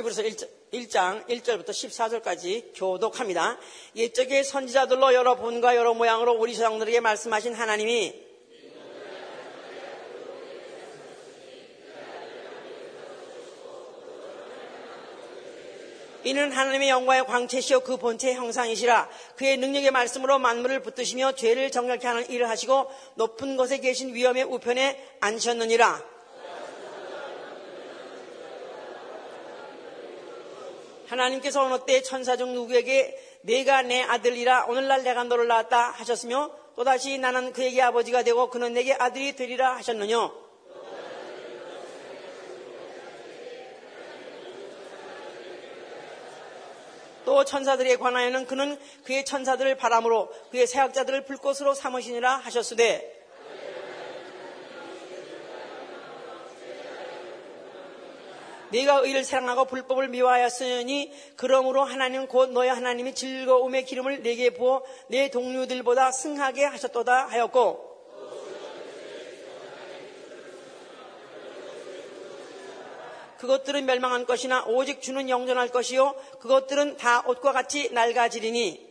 히브리서 1장 1절부터 14절까지 교독합니다. 옛적의 선지자들로 여러 분과 여러 모양으로 우리 조상들에게 말씀하신 하나님이 이는 하나님의 영광의 광채시요 그 본체의 형상이시라 그의 능력의 말씀으로 만물을 붙드시며 죄를 정결케 하는 일을 하시고 높은 곳에 계신 위엄의 우편에 앉으셨느니라 하나님께서 어느 때? 천사 중 누구에게 내가 내 아들이라 오늘날 내가 너를 낳았다 하셨으며 또다시 나는 그에게 아버지가 되고 그는 내게 아들이 되리라 하셨느냐 또 천사들에 관하여는 그는 그의 천사들을 바람으로 그의 세학자들을 불꽃으로 삼으시니라 하셨으되 네가 의를 사랑하고 불법을 미워하였으니 그러므로 하나님 곧 너의 하나님이 즐거움의 기름을 내게 부어 내 동료들보다 승하게 하셨도다 하였고. 그것들은 멸망한 것이나 오직 주는 영존할 것이요. 그것들은 다 옷과 같이 낡아지리니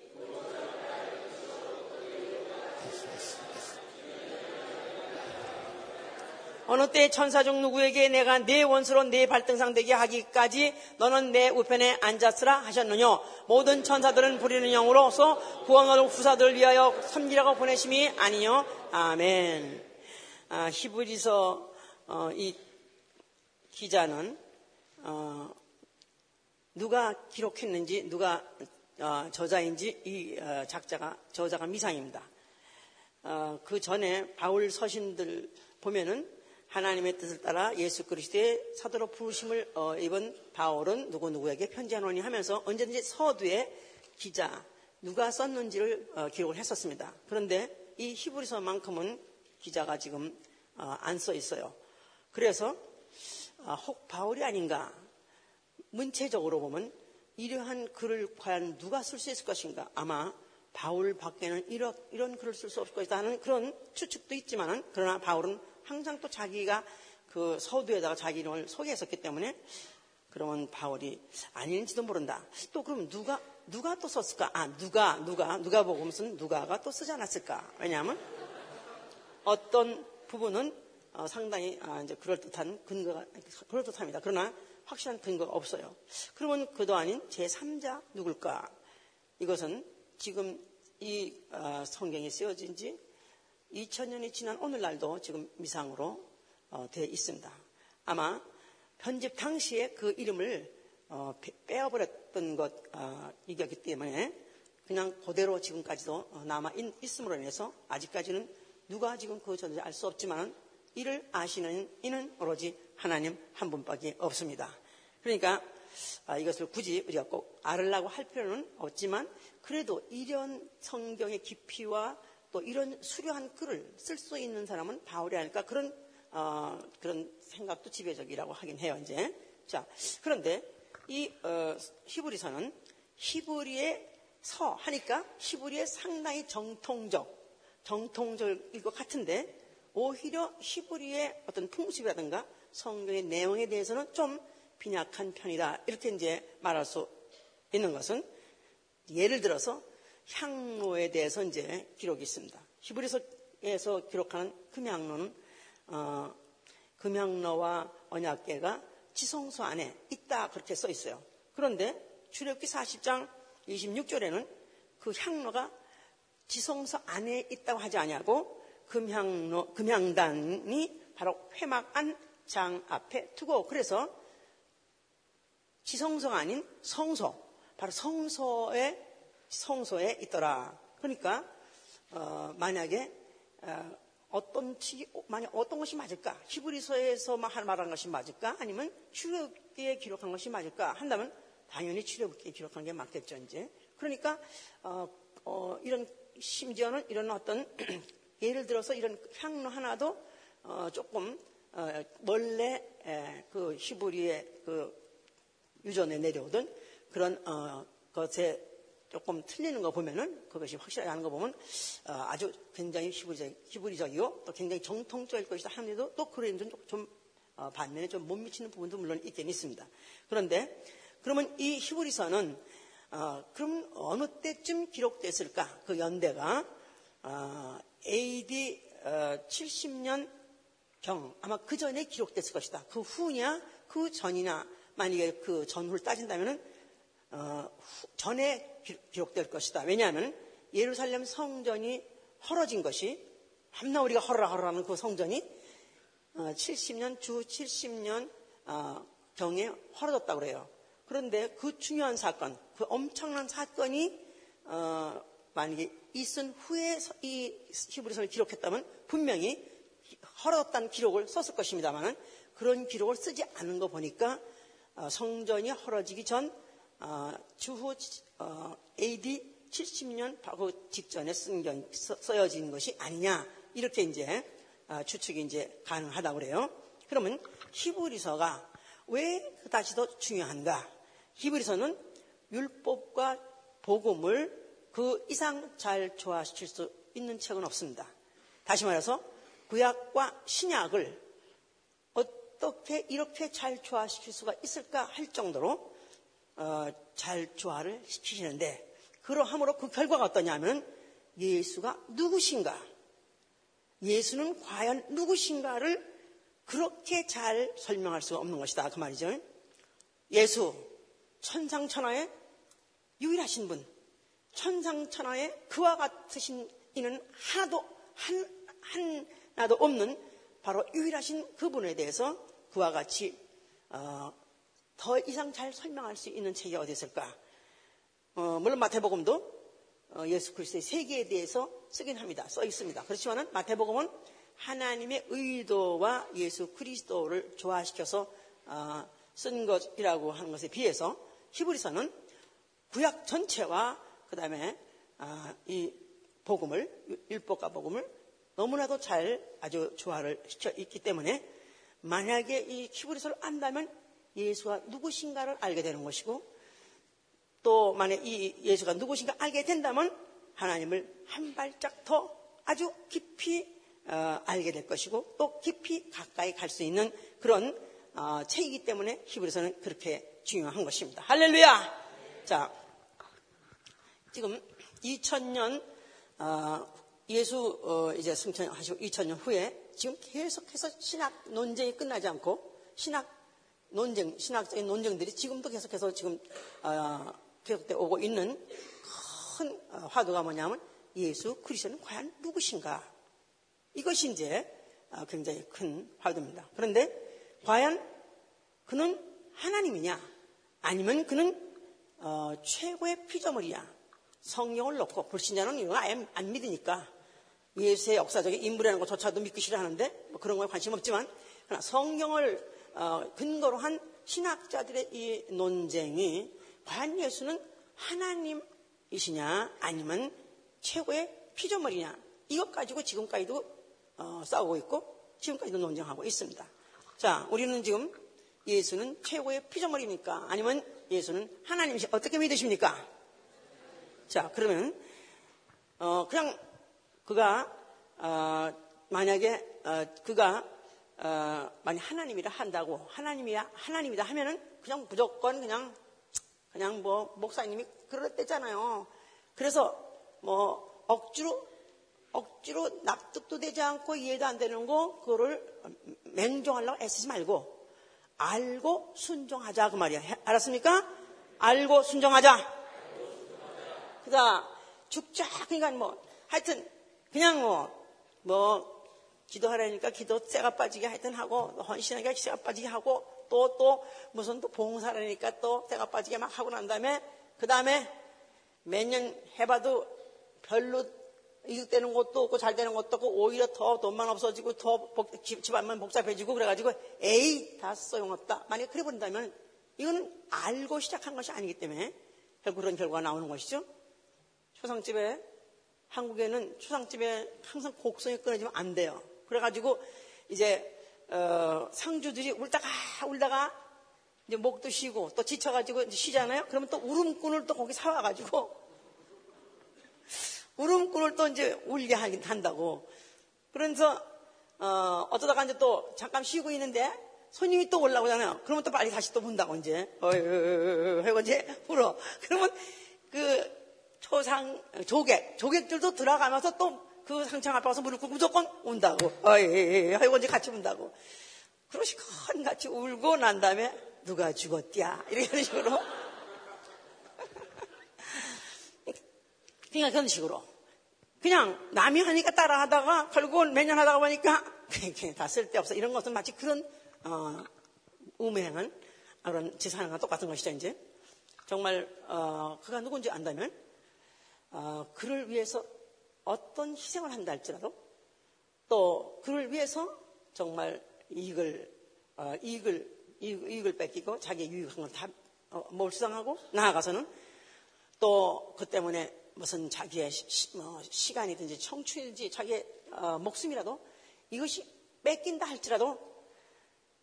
어느 때 천사 중 누구에게 내가 내 원수로 내 발등상 되게 하기까지 너는 내 우편에 앉았으라 하셨느냐 모든 천사들은 부리는 영으로서 구원하는 후사들을 위하여 섬기라고 보내심이 아니요 아멘. 아, 히브리서 어, 이 기자는 어, 누가 기록했는지 누가 어, 저자인지 이 어, 작자가 저자가 미상입니다. 어, 그 전에 바울 서신들 보면은 하나님의 뜻을 따라 예수 그리스도의 사도로 부르심을 어, 입은 바울은 누구 누구에게 편지하노니 하면서 언제든지 서두에 기자 누가 썼는지를 어, 기록을 했었습니다. 그런데 이 히브리서만큼은 기자가 지금 어, 안써 있어요. 그래서 아, 혹 바울이 아닌가 문체적으로 보면 이러한 글을 과연 누가 쓸 수 있을 것인가 아마 바울 밖에는 이런, 글을 쓸 수 없을 것이다 하는 그런 추측도 있지만은 그러나 바울은 항상 또 자기가 그 서두에다가 자기 이름을 소개했었기 때문에 그러면 바울이 아닌지도 모른다. 또 그럼 누가 누가 또 썼을까? 아 누가 누가 누가 보고 무슨 누가가 또 쓰지 않았을까? 왜냐하면 어떤 부분은 어, 상당히 아, 이제 그럴 듯한 근거가 그럴 듯합니다. 그러나 확실한 근거가 없어요. 그러면 그도 아닌 제 3자 누굴까? 이것은 지금 이 어, 성경이 쓰여진 지 2000년이 지난 오늘날도 지금 미상으로 어, 되어 있습니다. 아마 편집 당시에 그 이름을 어, 빼어버렸던 것이기 어, 때문에 그냥 그대로 지금까지도 어, 남아 있, 음으로 인해서 아직까지는 누가 지금 그 존재 알수 없지만 이를 아시는 이는 오로지 하나님 한 분밖에 없습니다. 그러니까 아, 이것을 굳이 우리가 꼭 알으려고 할 필요는 없지만 그래도 이런 성경의 깊이와 또 이런 수려한 글을 쓸 수 있는 사람은 바울이 아닐까? 그런 어, 그런 생각도 지배적이라고 하긴 해요 이제. 자 그런데 이 어, 히브리서는 히브리의 서 하니까 히브리의 상당히 정통적 정통적일 것 같은데 오히려 히브리의 어떤 풍습이라든가 성경의 내용에 대해서는 좀 빈약한 편이다. 이렇게 이제 말할 수 있는 것은 예를 들어서 향로에 대해서 이제 기록이 있습니다. 히브리서에서 기록하는 금향로는 어, 금향로와 언약계가 지성소 안에 있다 그렇게 써 있어요. 그런데 출애굽기 40장 26절에는 그 향로가 지성소 안에 있다고 하지 않냐고 금향로 금향단이 바로 회막 안 장 앞에 두고 그래서 지성소가 아닌 성소 바로 성소에 성소에 있더라. 그러니까 어, 만약에 어, 떤 만약 어떤 것이 맞을까? 히브리서에서 말한 것이 맞을까? 아니면 출애굽기에 기록한 것이 맞을까? 한다면 당연히 출애굽기에 기록한 게 맞겠죠, 이제. 그러니까 어, 어 이런 심지어는 이런 어떤 예를 들어서 이런 향로 하나도 어, 조금 어, 원래 그 히브리의 그 유전에 내려오던 그런 것에 조금 틀리는 거 보면은 그것이 확실하게 하는 거 보면 어, 아주 굉장히 히브리적, 히브리적이고 또 굉장히 정통적일 것이다 하는데도 또 그런 좀, 좀 어, 반면에 좀 못 미치는 부분도 물론 있긴 있습니다. 그런데 그러면 이 히브리서는 어, 그럼 어느 때쯤 기록됐을까? 그 연대가 어, AD 어, 70년 경 아마 그 전에 기록됐을 것이다. 그 후냐 그 전이냐 만약에 그 전후를 따진다면은 어, 후, 전에 기, 록될 것이다. 왜냐하면 예루살렘 성전이 헐어진 것이 밤나 우리가 헐어라 헐어라는 그 성전이 어, 70년 주 70년 어, 경에 헐어졌다고 그래요. 그런데 그 중요한 사건, 그 엄청난 사건이 어, 만약에 있은 후에 이 히브리서를 기록했다면 분명히 헐었다는 기록을 썼을 것입니다만 그런 기록을 쓰지 않은 거 보니까 어, 성전이 헐어지기 전 어, 주후 어, AD 70년 바로 직전에 쓴 써여진 것이 아니냐 이렇게 이제 추측이 이제 가능하다고 그래요. 그러면 히브리서가 왜 다시 더 중요한가? 히브리서는 율법과 복음을 그 이상 잘 조화시킬 수 있는 책은 없습니다. 다시 말해서 구약과 신약을 어떻게 이렇게 잘 조화시킬 수가 있을까 할 정도로 어, 잘 조화를 시키시는데 그러함으로 그 결과가 어떠냐면 예수가 누구신가? 예수는 과연 누구신가를 그렇게 잘 설명할 수가 없는 것이다. 그 말이죠. 예수 천상천하의 유일하신 분 천상천하의 그와 같으신 이는 하나도 한, 하나도 없는 바로 유일하신 그분에 대해서 그와 같이 어, 더 이상 잘 설명할 수 있는 책이 어디 있을까? 어, 물론 마태복음도 어, 예수 그리스도의 세계에 대해서 쓰긴 합니다. 써 있습니다. 그렇지만은 마태복음은 하나님의 의도와 예수 그리스도를 조화시켜서 어, 쓴 것이라고 하는 것에 비해서 히브리서는 구약 전체와 그 다음에 아, 이 복음을 율법과 복음을 너무나도 잘 아주 조화를 시켜 있기 때문에 만약에 이 히브리서를 안다면 예수가 누구신가를 알게 되는 것이고 또 만약 이 예수가 누구신가 알게 된다면 하나님을 한 발짝 더 아주 깊이 어, 알게 될 것이고 또 깊이 가까이 갈 수 있는 그런 어, 책이기 때문에 히브리서는 그렇게 중요한 것입니다. 할렐루야! 자, 지금 2000년 어, 예수 어, 이제 승천하시고 2000년 후에 지금 계속해서 신학 논쟁이 끝나지 않고 신학 논쟁, 신학적인 논쟁들이 지금도 계속해서 지금 어, 계속돼 오고 있는 큰 화두가 뭐냐면 예수 그리스도는 과연 누구신가? 이것이 이제 굉장히 큰 화두입니다. 그런데 과연 그는 하나님이냐? 아니면 그는 어, 최고의 피조물이야. 성령을 넣고 불신자는 이거 아예 안 믿으니까 예수의 역사적인 인물이라는 것조차도 믿기 싫어하는데 뭐 그런 거에 관심 없지만 그러나 성경을 어, 근거로 한 신학자들의 이 논쟁이 과연 예수는 하나님이시냐 아니면 최고의 피조물이냐 이것 가지고 지금까지도 어, 싸우고 있고 지금까지도 논쟁하고 있습니다. 자, 우리는 지금 예수는 최고의 피조물입니까? 아니면 예수는 하나님이시 어떻게 믿으십니까? 자, 그러면 어, 그냥 그가 어, 만약에 어, 그가 어, 만약 하나님이라 한다고 하나님이야 하나님이다 하면은 그냥 무조건 그냥 그냥 뭐 목사님이 그랬대잖아요. 그래서 뭐 억지로 억지로 납득도 되지 않고 이해도 안 되는 거 그거를 맹종하려고 애쓰지 말고 알고 순종하자 그 말이야. 알았습니까? 알고 순종하자. 그다 죽자 그러니까 뭐 하여튼 그냥 뭐뭐 뭐 기도하라니까 기도 쇠가 빠지게 하여튼 하고 헌신하니까 쇠가 빠지게 하고 또또 또 무슨 또 봉사라니까 또 쇠가 빠지게 막 하고 난 다음에 그 다음에 몇 년 해봐도 별로 이득되는 것도 없고 잘 되는 것도 없고 오히려 더 돈만 없어지고 더 복, 집안만 복잡해지고 그래가지고 에이 다 소용없다. 만약에 그래 버린다면 이거는 알고 시작한 것이 아니기 때문에 결국 그런 결과가 나오는 것이죠. 초상집에 한국에는 초상집에 항상 곡성이 끊어지면 안 돼요. 그래가지고 이제 어, 상주들이 울다가 울다가 이제 목도 쉬고 또 지쳐가지고 쉬잖아요. 그러면 또 울음꾼을 또 거기 사와가지고 울음꾼을 또 이제 울게 하긴 한다고. 그래서 어, 어쩌다가 이제 또 잠깐 쉬고 있는데 손님이 또 올라오잖아요. 그러면 또 빨리 다시 또 본다고 이제. 어이, 하고 이제 불어. 그러면 그 초상, 조객, 조객들도 들어가면서 또 그 상창 앞에 와서 무릎 꿇고 무조건 운다고. 어이, 하고 이제 같이 운다고. 그러시 큰 같이 울고 난 다음에 누가 죽었디야. 이런 식으로. 그러니까 그런 식으로. 그냥 남이 하니까 따라 하다가 결국은 몇년 하다가 보니까 그게 다 쓸데없어. 이런 것은 마치 그런, 어, 우매한 그런 지사랑과 똑같은 것이죠, 이제. 정말, 어, 그가 누군지 안다면, 어, 그를 위해서 어떤 희생을 한다 할지라도 또 그를 위해서 정말 이익을, 어, 이익을, 이익, 을 뺏기고 자기의 유익한 어, 몰수당하고 나아가서는 또 그 때문에 무슨 자기의 시, 뭐, 간이든지 청춘이든지 자기의 어, 목숨이라도 이것이 뺏긴다 할지라도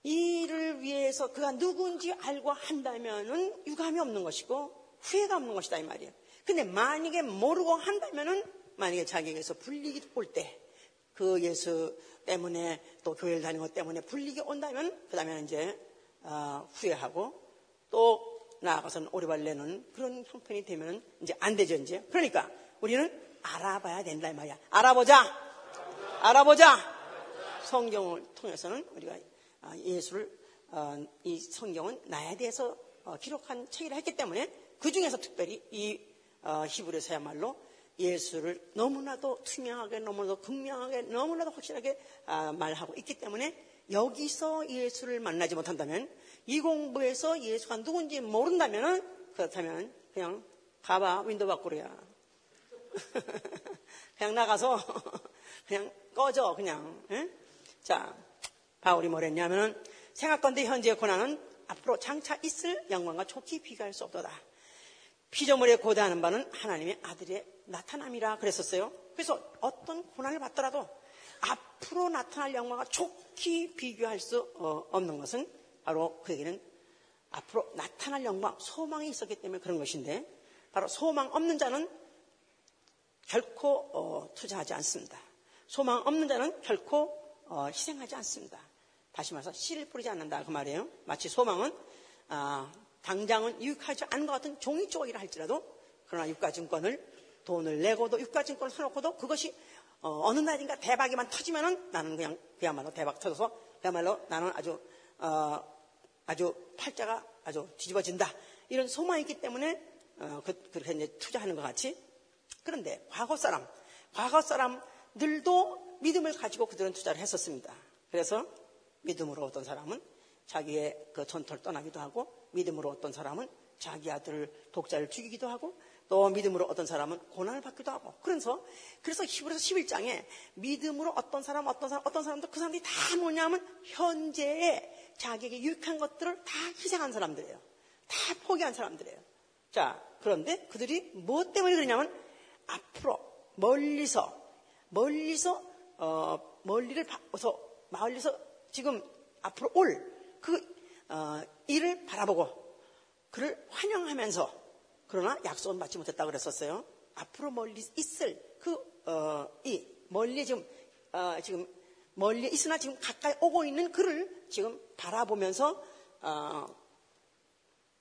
이를 위해서 그가 누군지 알고 한다면은 유감이 없는 것이고 후회가 없는 것이다 이 말이에요. 근데 만약에 모르고 한다면은 만약에 자기에게서 불리기 올 때 그 예수 때문에 또 교회를 다니는 것 때문에 불리기 온다면 그 다음에 이제 어, 후회하고 또 나아가서는 오리발 내는 그런 형편이 되면 이제 안 되죠, 이제. 그러니까 우리는 알아봐야 된다, 이 말이야. 알아보자! 알아보자! 성경을 통해서는 우리가 아, 예수를, 어, 이 성경은 나에 대해서 어, 기록한 책이라 했기 때문에 그 중에서 특별히 이 어, 히브리서야말로 예수를 너무나도 투명하게, 너무나도 극명하게, 너무나도 확실하게 아, 말하고 있기 때문에 여기서 예수를 만나지 못한다면 이 공부에서 예수가 누군지 모른다면 그렇다면 그냥 가봐 윈도 밖으로야. 그냥 나가서 그냥 꺼져 그냥. 에? 자 바울이 뭐랬냐면 생각건대 현재의 고난은 앞으로 장차 있을 영광과 좋게 비교할 수 없도다. 피조물에 고대하는 바는 하나님의 아들의 나타남이라 그랬었어요. 그래서 어떤 고난을 받더라도 앞으로 나타날 영광과 좋게 비교할 수 어, 없는 것은 바로 그에게는 앞으로 나타날 영광, 소망이 있었기 때문에 그런 것인데 바로 소망 없는 자는 결코 어, 투자하지 않습니다. 소망 없는 자는 결코 어, 희생하지 않습니다. 다시 말해서 씨를 뿌리지 않는다 그 말이에요. 마치 소망은 아, 당장은 유익하지 않은 것 같은 종이 쪽이라 할지라도 그러나 유가증권을 돈을 내고도 유가증 권을 사놓고도 그것이 어, 느 날인가 대박이만 터지면은 나는 그냥 그야말로 대박 터져서 그야말로 나는 아주 어, 아주 팔자가 아주 뒤집어진다 이런 소망이 있기 때문에 어, 그, 렇게 이제 투자하는 것 같이 그런데 과거 사람 과거 사람들도 믿음을 가지고 그들은 투자를 했었습니다. 그래서 믿음으로 어떤 사람은 자기의 그 전토를 떠나기도 하고 믿음으로 어떤 사람은 자기 아들을 독자를 죽이기도 하고 또 믿음으로 어떤 사람은 고난을 받기도 하고 그래서 그래서 히브리서 11장에 믿음으로 어떤 사람 어떤 사람 어떤 사람도 그 사람들이 다 뭐냐면 현재에 자기에게 유익한 것들을 다 희생한 사람들이에요. 다 포기한 사람들이에요. 자 그런데 그들이 무엇 때문에 그러냐면 앞으로 멀리서 멀리서 어, 멀리를 봐서 멀리서 지금 앞으로 올그 어, 일을 바라보고 그를 환영하면서 그러나 약속은 받지 못했다고 그랬었어요. 앞으로 멀리 있을 그, 어, 이, 멀리 지금, 어, 지금, 멀리 있으나 지금 가까이 오고 있는 그를 지금 바라보면서, 어,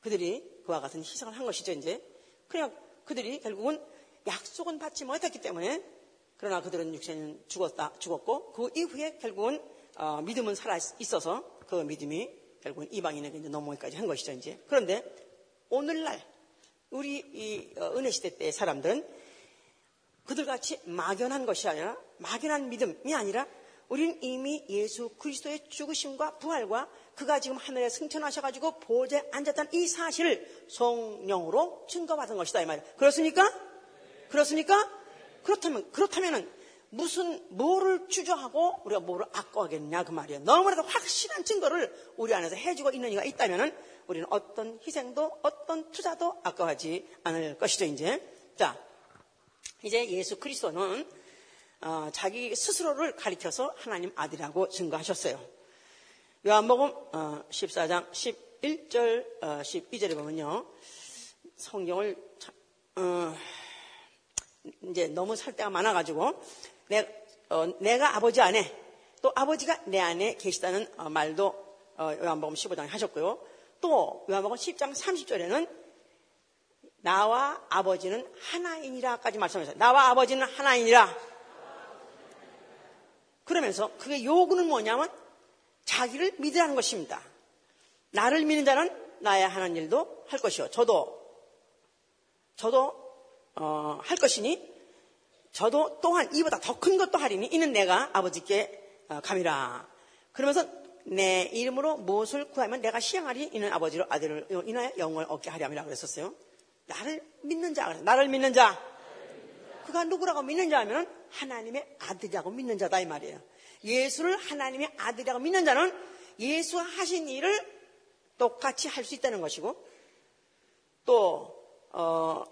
그들이 그와 같은 희생을 한 것이죠, 이제. 그냥 그들이 결국은 약속은 받지 못했기 때문에, 그러나 그들은 육체는 죽었다, 죽었고, 그 이후에 결국은, 어, 믿음은 살아 있어서 그 믿음이 결국은 이방인에게 이제 넘어오기까지 한 것이죠, 이제. 그런데 오늘날 우리 이 어, 은혜 시대 때의 사람들은 그들같이 막연한 것이 아니라 막연한 믿음이 아니라 우리는 이미 예수 그리스도의 죽으심과 부활과 그가 지금 하늘에 승천하셔가지고 보좌에 앉았다는 이 사실을 성령으로 증거받은 것이다 이 말이에요. 그렇습니까? 그렇습니까? 그렇다면 그렇다면은 무슨 뭐를 주저하고 우리가 뭐를 아까워하겠냐 그 말이에요. 너무나도 확실한 증거를 우리 안에서 해주고 있는 이가 있다면은 우리는 어떤 희생도 어떤 투자도 아까워하지 않을 것이죠, 이제. 자, 이제 예수 그리스도는 어, 자기 스스로를 가리켜서 하나님 아들이라고 증거하셨어요. 요한복음 어, 14장 11절 어, 12절에 보면요. 성경을 어, 이제 너무 살 때가 많아가지고 내, 어, 내가 아버지 안에 또 아버지가 내 안에 계시다는 어, 말도 어, 요한복음 15장 하셨고요. 또 요한복음 10장 30절에는 나와 아버지는 하나이니라까지 말씀하셨어요. 나와 아버지는 하나이니라. 그러면서 그게 요구는 뭐냐면 자기를 믿으라는 것입니다. 나를 믿는 자는 나의 하는 일도 할 것이요. 저도 저도 어, 할 것이니 저도 또한 이보다 더 큰 것도 하리니 이는 내가 아버지께 어, 감이라. 그러면서 내 이름으로 무엇을 구하면 내가 시행하리 이는 아버지로 아들을 인하여 영을 얻게 하리 함이라 그랬었어요. 나를 믿는 자, 나를 믿는 자. 그가 누구라고 믿는 자 하면 하나님의 아들이라고 믿는 자다 이 말이에요. 예수를 하나님의 아들이라고 믿는 자는 예수가 하신 일을 똑같이 할 수 있다는 것이고 또 어,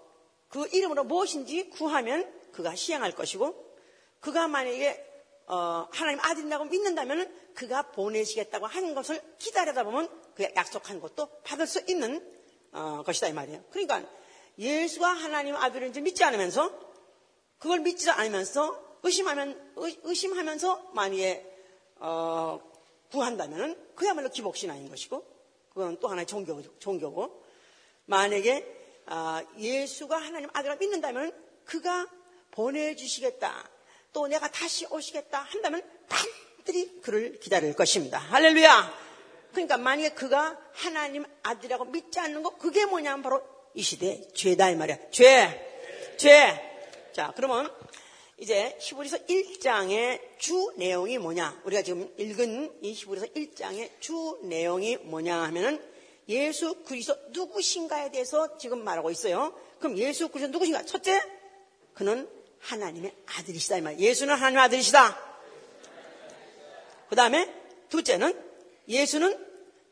그 이름으로 무엇인지 구하면 그가 시행할 것이고 그가 만약에 어, 하나님 아들이라고 믿는다면 그가 보내시겠다고 하는 것을 기다리다 보면 그 약속한 것도 받을 수 있는 어, 것이다 이 말이에요. 그러니까 예수가 하나님 아들인지 믿지 않으면서 그걸 믿지 않으면서 의심하면 의 심하면서 만약에 어, 구한다면 그야말로 기복신앙인 것이고 그건 또 하나의 종교, 종교고 만약에 아, 예수가 하나님 아들을 믿는다면 그가 보내주시겠다. 또 내가 다시 오시겠다 한다면 반드시 그를 기다릴 것입니다. 할렐루야! 그러니까 만약에 그가 하나님 아들이라고 믿지 않는 거 그게 뭐냐면 바로 이 시대의 죄다 이 말이야. 죄! 죄! 자, 그러면 이제 히브리서 1장의 주 내용이 뭐냐? 우리가 지금 읽은 이 히브리서 1장의 주 내용이 뭐냐 하면은 예수 그리스도 누구신가에 대해서 지금 말하고 있어요. 그럼 예수 그리스도 누구신가? 첫째, 그는 하나님의 아들이시다 이 말. 예수는 하나님의 아들이시다. 그 다음에 둘째는 예수는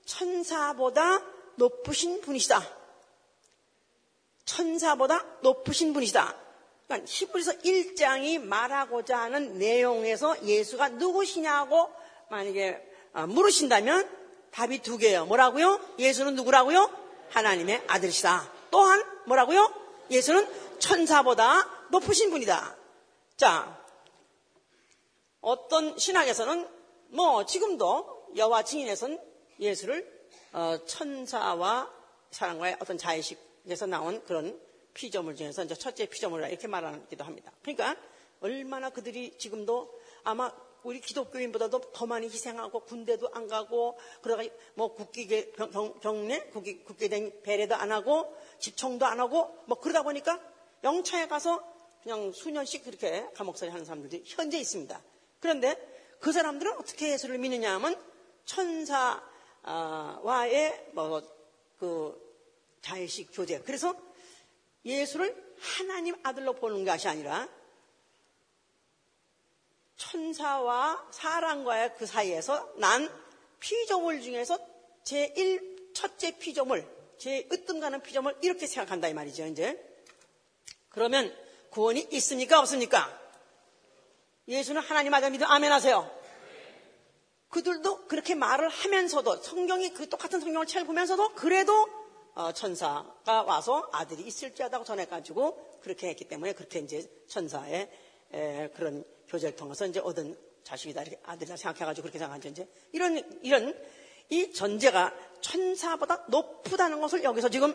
천사보다 높으신 분이시다. 천사보다 높으신 분이시다. 그러니까 히브리서 1장이 말하고자 하는 내용에서 예수가 누구시냐고 만약에 어, 물으신다면 답이 두 개예요. 뭐라고요? 예수는 누구라고요? 하나님의 아들이시다. 또한 뭐라고요? 예수는 천사보다 높으신 분이다. 자, 어떤 신학에서는 뭐 지금도 여호와 증인에서는 예수를 어, 천사와 사랑과의 어떤 자의식에서 나온 그런 피조물 중에서 이제 첫째 피조물이라 이렇게 말하기도 합니다. 그러니까 얼마나 그들이 지금도 아마 우리 기독교인보다도 더 많이 희생하고 군대도 안 가고 그러다가 뭐 국기 경례 국기 국기된 배례도 안 하고 집총도 안 하고 뭐 그러다 보니까 영차에 가서 그냥 수년씩 그렇게 감옥살이 하는 사람들이 현재 있습니다. 그런데 그 사람들은 어떻게 예수를 믿느냐 하면 천사와의 뭐그 자의식 교제. 그래서 예수를 하나님 아들로 보는 것이 아니라 천사와 사람과의 그 사이에서 난 피조물 중에서 제1 첫째 피조물, 제 으뜸 가는 피조물 이렇게 생각한다 이 말이죠. 이제 그러면 구원이 있습니까 없습니까? 예수는 하나님 아들 믿음 아멘 하세요. 그들도 그렇게 말을 하면서도 성경이 그 똑같은 성경을 잘 보면서도 그래도 어, 천사가 와서 아들이 있을지하다고 전해가지고 그렇게 했기 때문에 그렇게 이제 천사의 그런 교제를 통해서 이제 얻은 자식이다 이렇게 아들이다 생각해가지고 그렇게 생각하죠 이제 이런 이런 이 전제가 천사보다 높다는 것을 여기서 지금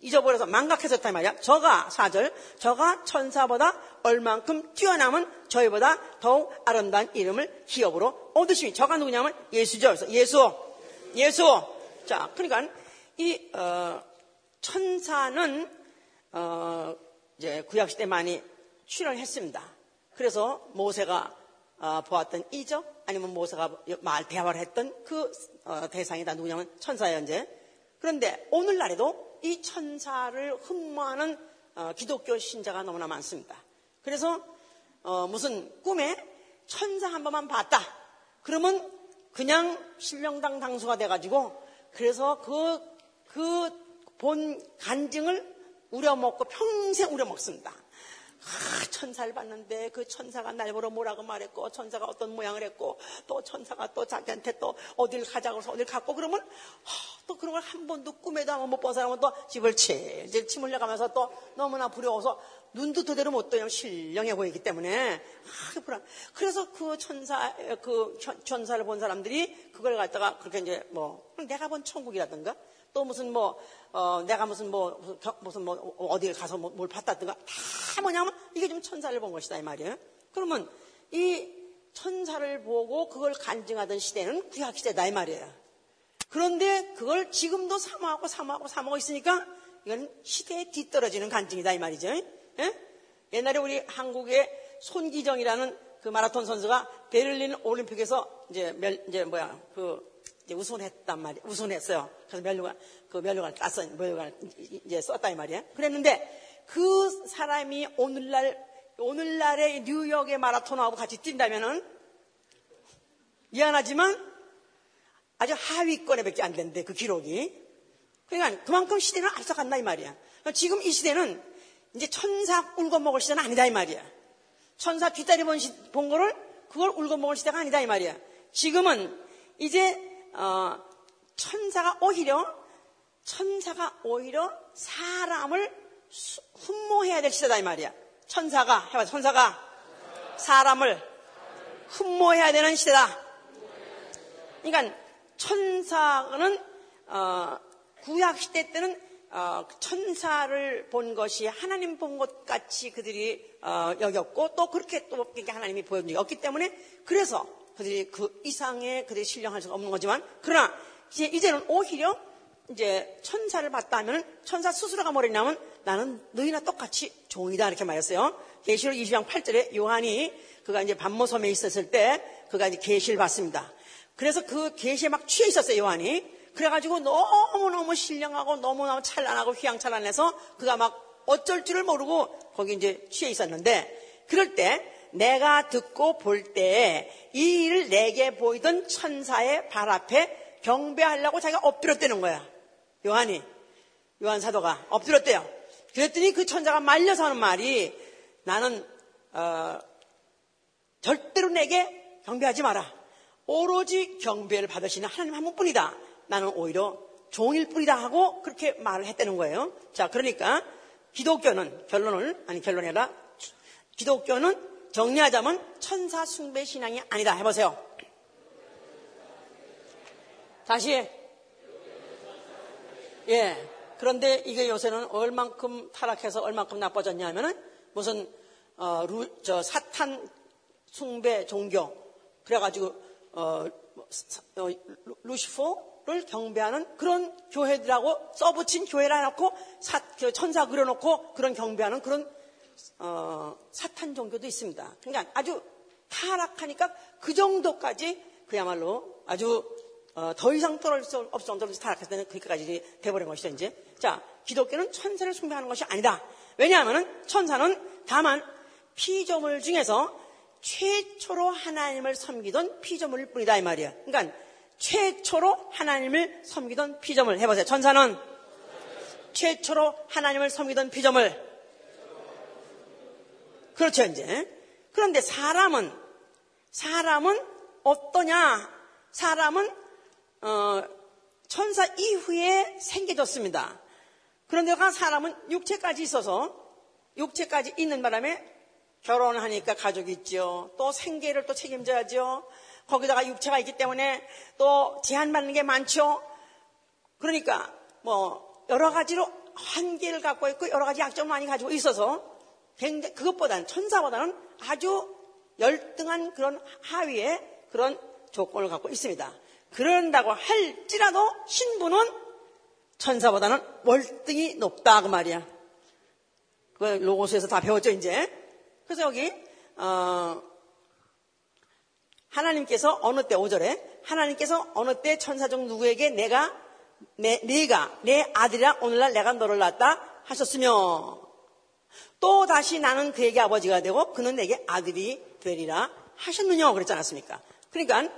잊어버려서 망각해서 했단 말이야. 저가 사절 저가 천사보다 얼만큼 뛰어남은 저희보다 더욱 아름다운 이름을 기업으로 얻으시니 저가 누구냐면 예수죠. 그래서 예수, 예수. 자, 그러니까 이 어, 천사는 어, 이제 구약 시대 많이 출연했습니다. 그래서 모세가 어, 보았던 이적 아니면 모세가 말 대화를 했던 그 어, 대상이 다 누구냐면 천사예요 이제. 그런데 오늘날에도 이 천사를 흠모하는 어, 기독교 신자가 너무나 많습니다. 그래서 어, 무슨 꿈에 천사 한 번만 봤다. 그러면 그냥 신령당 당수가 돼가지고 그래서 그 그 본 간증을 우려먹고 평생 우려먹습니다. 아, 천사를 봤는데 그 천사가 날 보러 뭐라고 말했고 천사가 어떤 모양을 했고 또 천사가 또 자기한테 또 어딜 가자고 해서 어딜 갔고 그러면 아, 또 그런 걸 한 번도 꿈에도 한번 못 본 사람은 또 집을 채 이제 침 흘려가면서 또 너무나 부러워서 눈도 그대로 못 떠요 신령해 보이기 때문에 아, 불안. 그래서 그 천사 그 천사를 본 사람들이 그걸 갖다가 그렇게 이제 뭐 내가 본 천국이라든가 또 무슨 뭐, 어, 내가 무슨 뭐, 무슨 뭐, 어디를 가서 뭐, 뭘 봤다든가 다 뭐냐면 이게 좀 천사를 본 것이다, 이 말이에요. 그러면 이 천사를 보고 그걸 간증하던 시대는 구약 시대다, 이 말이에요. 그런데 그걸 지금도 사모하고 사모하고 사모하고 있으니까 이건 시대에 뒤떨어지는 간증이다, 이 말이죠. 예? 옛날에 우리 한국의 손기정이라는 그 마라톤 선수가 베를린 올림픽에서 이제 멸, 이제 뭐야, 그 우선했단 말이야. 우선했어요. 그래서 면류관, 그 면류관 땄어. 면류관 이제 이 말이야. 그랬는데 그 사람이 오늘날, 오늘날의 뉴욕의 마라톤하고 같이 뛴다면은 미안하지만 아주 하위권에 밖에 안 되는데 그 기록이. 그러니까 그만큼 시대는 앞서간다 이 말이야. 지금 이 시대는 이제 천사 울고 먹을 시대는 아니다 이 말이야. 천사 뒷다리 본, 시, 본 거를 그걸 울고 먹을 시대가 아니다 이 말이야. 지금은 이제 어, 천사가 오히려 천사가 오히려 사람을 흠모해야 될 시대다 이 말이야. 천사가 해봐 천사가 사람을 흠모해야 되는 시대다. 그러니까 천사는 어, 구약 시대 때는 어, 천사를 본 것이 하나님 본 것 같이 그들이 어, 여겼고 또 그렇게 또 하나님이 보여준 적이 없기 때문에 그래서 그들이 그 이상의 그들이 신령할 수가 없는 거지만 그러나 이제 이제는 오히려 이제 천사를 봤다 하면 천사 스스로가 뭐랬냐면 나는 너희나 똑같이 종이다 이렇게 말했어요. 계시록 20장 8절에 요한이 그가 이제 반모섬에 있었을 때 그가 이제 계시를 봤습니다. 그래서 그 계시에 막 취해 있었어요 요한이. 그래가지고 너무너무 신령하고 너무너무 찬란하고 휘황찬란해서 그가 막 어쩔 줄을 모르고 거기 이제 취해 있었는데 그럴 때 내가 듣고 볼때이 일을 내게 보이던 천사의 발 앞에 경배하려고 자기가 엎드렸다는 거야. 요한이. 요한 사도가 엎드렸대요. 그랬더니 그 천사가 말려서 하는 말이 나는 어, 절대로 내게 경배하지 마라. 오로지 경배를 받으시는 하나님 한 분뿐이다. 나는 오히려 종일 뿐이다 하고 그렇게 말을 했다는 거예요. 자, 그러니까 기독교는 결론을 아니 결론이 아니라 기독교는 정리하자면 천사 숭배 신앙이 아니다. 해보세요. 다시. 예. 그런데 이게 요새는 얼만큼 타락해서 얼만큼 나빠졌냐면은 무슨 어, 루, 저 사탄 숭배 종교 그래가지고 어, 어, 루시퍼를 경배하는 그런 교회들하고 써붙인 교회를 해놓고 사, 그 천사 그려놓고 그런 경배하는 그런 어, 사탄 종교도 있습니다. 그러니까 아주 타락하니까 그 정도까지 그야말로 아주 어, 더 이상 떨어질 수 없을 정도로 타락했을 때는 그렇게까지 돼버린 것이죠, 이제. 자, 기독교는 천사를 숭배하는 것이 아니다. 왜냐하면 천사는 다만 피조물 중에서 최초로 하나님을 섬기던 피조물일 뿐이다, 이 말이야. 그러니까 최초로 하나님을 섬기던 피조물. 해보세요. 천사는 최초로 하나님을 섬기던 피조물. 그렇죠, 이제. 그런데 사람은, 사람은 어떠냐? 사람은, 어, 천사 이후에 생겨졌습니다. 그런데 그 사람은 육체까지 있어서, 육체까지 있는 바람에 결혼하니까 가족이 있죠. 또 생계를 또 책임져야죠. 거기다가 육체가 있기 때문에 또 제한받는 게 많죠. 그러니까 뭐 여러 가지로 한계를 갖고 있고 여러 가지 약점을 많이 가지고 있어서 굉장히 그것보다는 천사보다는 아주 열등한 그런 하위의 그런 조건을 갖고 있습니다. 그런다고 할지라도 신부는 천사보다는 월등히 높다 그 말이야. 그 로고스에서 다 배웠죠 이제. 그래서 여기 어, 하나님께서 어느 때 5절에 하나님께서 어느 때 천사 중 누구에게 내가 내, 네가 내 아들이라 오늘날 내가 너를 낳았다 하셨으며 또 다시 나는 그에게 아버지가 되고 그는 내게 아들이 되리라 하셨느냐 그랬지 않았습니까? 그러니까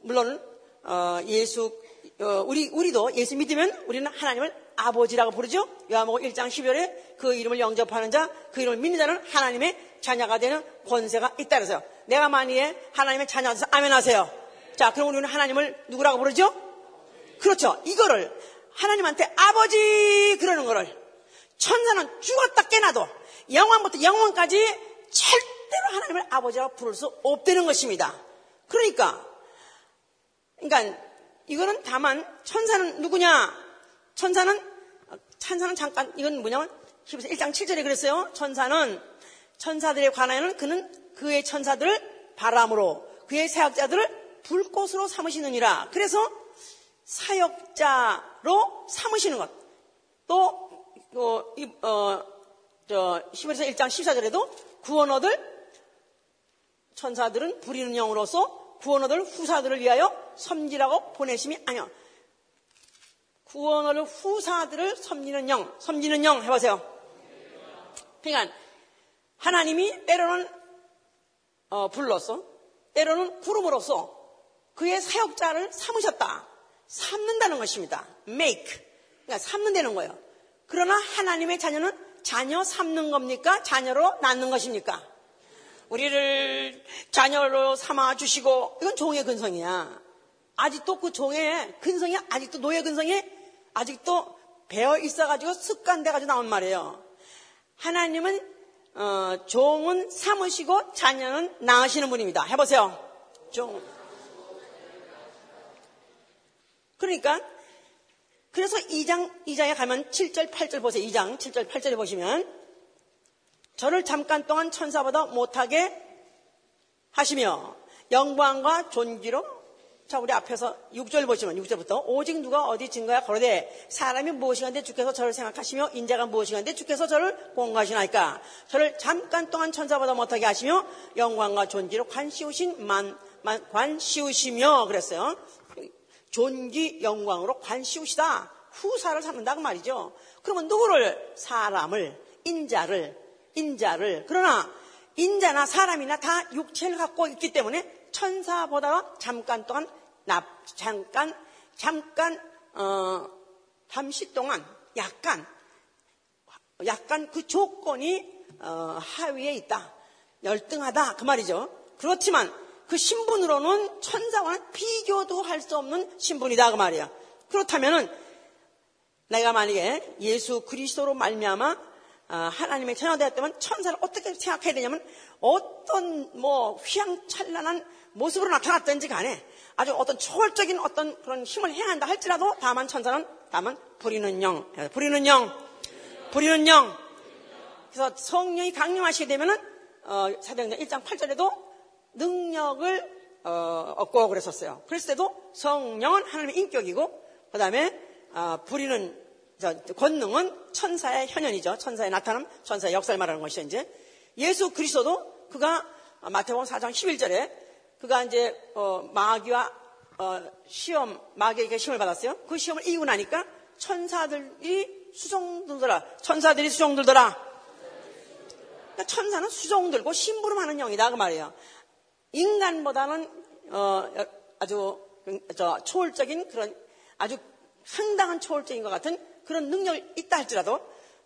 물론 어, 예수 어, 우리 우리도 예수 믿으면 우리는 하나님을 아버지라고 부르죠. 요한복음 1장 12절에 그 이름을 영접하는 자, 그 이름을 믿는 자는 하나님의 자녀가 되는 권세가 있다 그래서요. 내가 만일에 하나님의 자녀가 돼서 아멘 하세요. 자, 그럼 우리는 하나님을 누구라고 부르죠? 그렇죠. 이거를 하나님한테 아버지 그러는 거를 천사는 죽었다 깨나도 영원부터 영원까지 절대로 하나님을 아버지라고 부를 수 없다는 것입니다. 그러니까, 그러니까 이거는 다만 천사는 누구냐? 천사는 천사는 잠깐 이건 뭐냐면 히브리서 1장 7절에 그랬어요. 천사는 천사들에 관하여는 그는 그의 천사들을 바람으로 그의 사역자들을 불꽃으로 삼으시느니라. 그래서 사역자로 삼으시는 것. 또, 어, 이, 어, 저, 히브리서 1장 14절에도 구원 얻을 천사들은 부리는 영으로서 구원 얻을 후사들을 위하여 섬기라고 보내심이 아니요. 구원 얻을 후사들을 섬기는 영, 섬기는 영 해보세요. 그러니까 하나님이 때로는 어, 불러서 때로는 구름으로써 그의 사역자를 삼으셨다. 삼는다는 것입니다. make. 그러니까 삼는다는 거예요. 그러나 하나님의 자녀는 자녀 삼는 겁니까? 자녀로 낳는 것입니까? 우리를 자녀로 삼아 주시고 이건 종의 근성이야. 아직도 그 종의 근성이 아직도 노예 근성이 아직도 배어 있어가지고 습관돼가지고 나온 말이에요. 하나님은 어, 종은 삼으시고 자녀는 낳으시는 분입니다. 해보세요. 종. 그러니까 그래서 2장 2장에 가면 7절 8절 보세요. 2장 7절 8절에 보시면 저를 잠깐 동안 천사보다 못하게 하시며 영광과 존귀로 자, 우리 앞에서 6절 보시면 6절부터 오직 누가 어디 증거야 걸어대 사람이 무엇이간데 주께서 저를 생각하시며 인자가 무엇이간데 주께서 저를 공부하시나이까 저를 잠깐 동안 천사보다 못하게 하시며 영광과 존귀로 관 씌우신 만, 만, 관 씌우시며 그랬어요. 존귀 영광으로 관 씌우시다. 후사를 삼는다고 말이죠. 그러면 누구를? 사람을, 인자를, 인자를. 그러나 인자나 사람이나 다 육체를 갖고 있기 때문에 천사보다 잠깐 동안 나 잠깐 잠깐 어, 잠시 동안 약간 약간 그 조건이 어, 하위에 있다 열등하다 그 말이죠. 그렇지만 그 신분으로는 천사와는 비교도 할 수 없는 신분이다 그 말이야. 그렇다면은 내가 만약에 예수 그리스도로 말미암아 어, 하나님의 자녀되었다면 천사를 어떻게 생각해야 되냐면 어떤 뭐 휘황찬란한 모습으로 나타났든지 간에 아주 어떤 초월적인 어떤 그런 힘을 행한다 할지라도 다만 천사는 다만 부리는 영, 부리는 영, 부리는 영. 그래서 성령이 강림하시게 되면은 어, 사도행전 1장 8절에도 능력을 어, 얻고 그랬었어요. 그랬을 때도 성령은 하나님의 인격이고 그 다음에 어, 부리는 권능은 천사의 현현이죠. 천사의 나타남, 천사의 역사를 말하는 것이죠. 이제 예수 그리스도도 그가 마태복음 4장 11절에 그가 이제 어, 마귀와 어, 시험 마귀에게 시험을 받았어요. 그 시험을 이기고 나니까 천사들이 수종 들더라. 천사들이 수종 들더라. 그러니까 천사는 수종 들고 심부름하는 영이다 그 말이에요. 인간보다는 어, 아주 저 초월적인 그런 아주 상당한 초월적인 것 같은 그런 능력이 있다 할지라도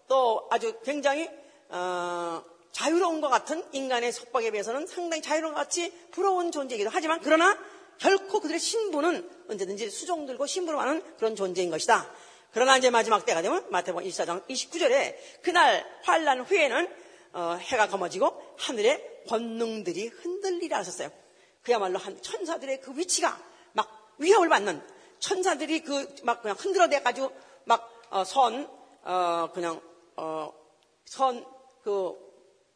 또 아주 굉장히 어, 자유로운 것 같은 인간의 속박에 비해서는 상당히 자유로운 것 같이 부러운 존재이기도 하지만 그러나 결코 그들의 신분은 언제든지 수종 들고 신분을 하는 그런 존재인 것이다. 그러나 이제 마지막 때가 되면 마태복음 24장 29절에 그날 환란 후에는 어, 해가 검어지고 하늘의 권능들이 흔들리라 하셨어요. 그야말로 한 천사들의 그 위치가 막 위협을 받는 천사들이 그 막 그냥 흔들어대 가지고 막 어, 선, 어, 그냥, 어, 선, 그,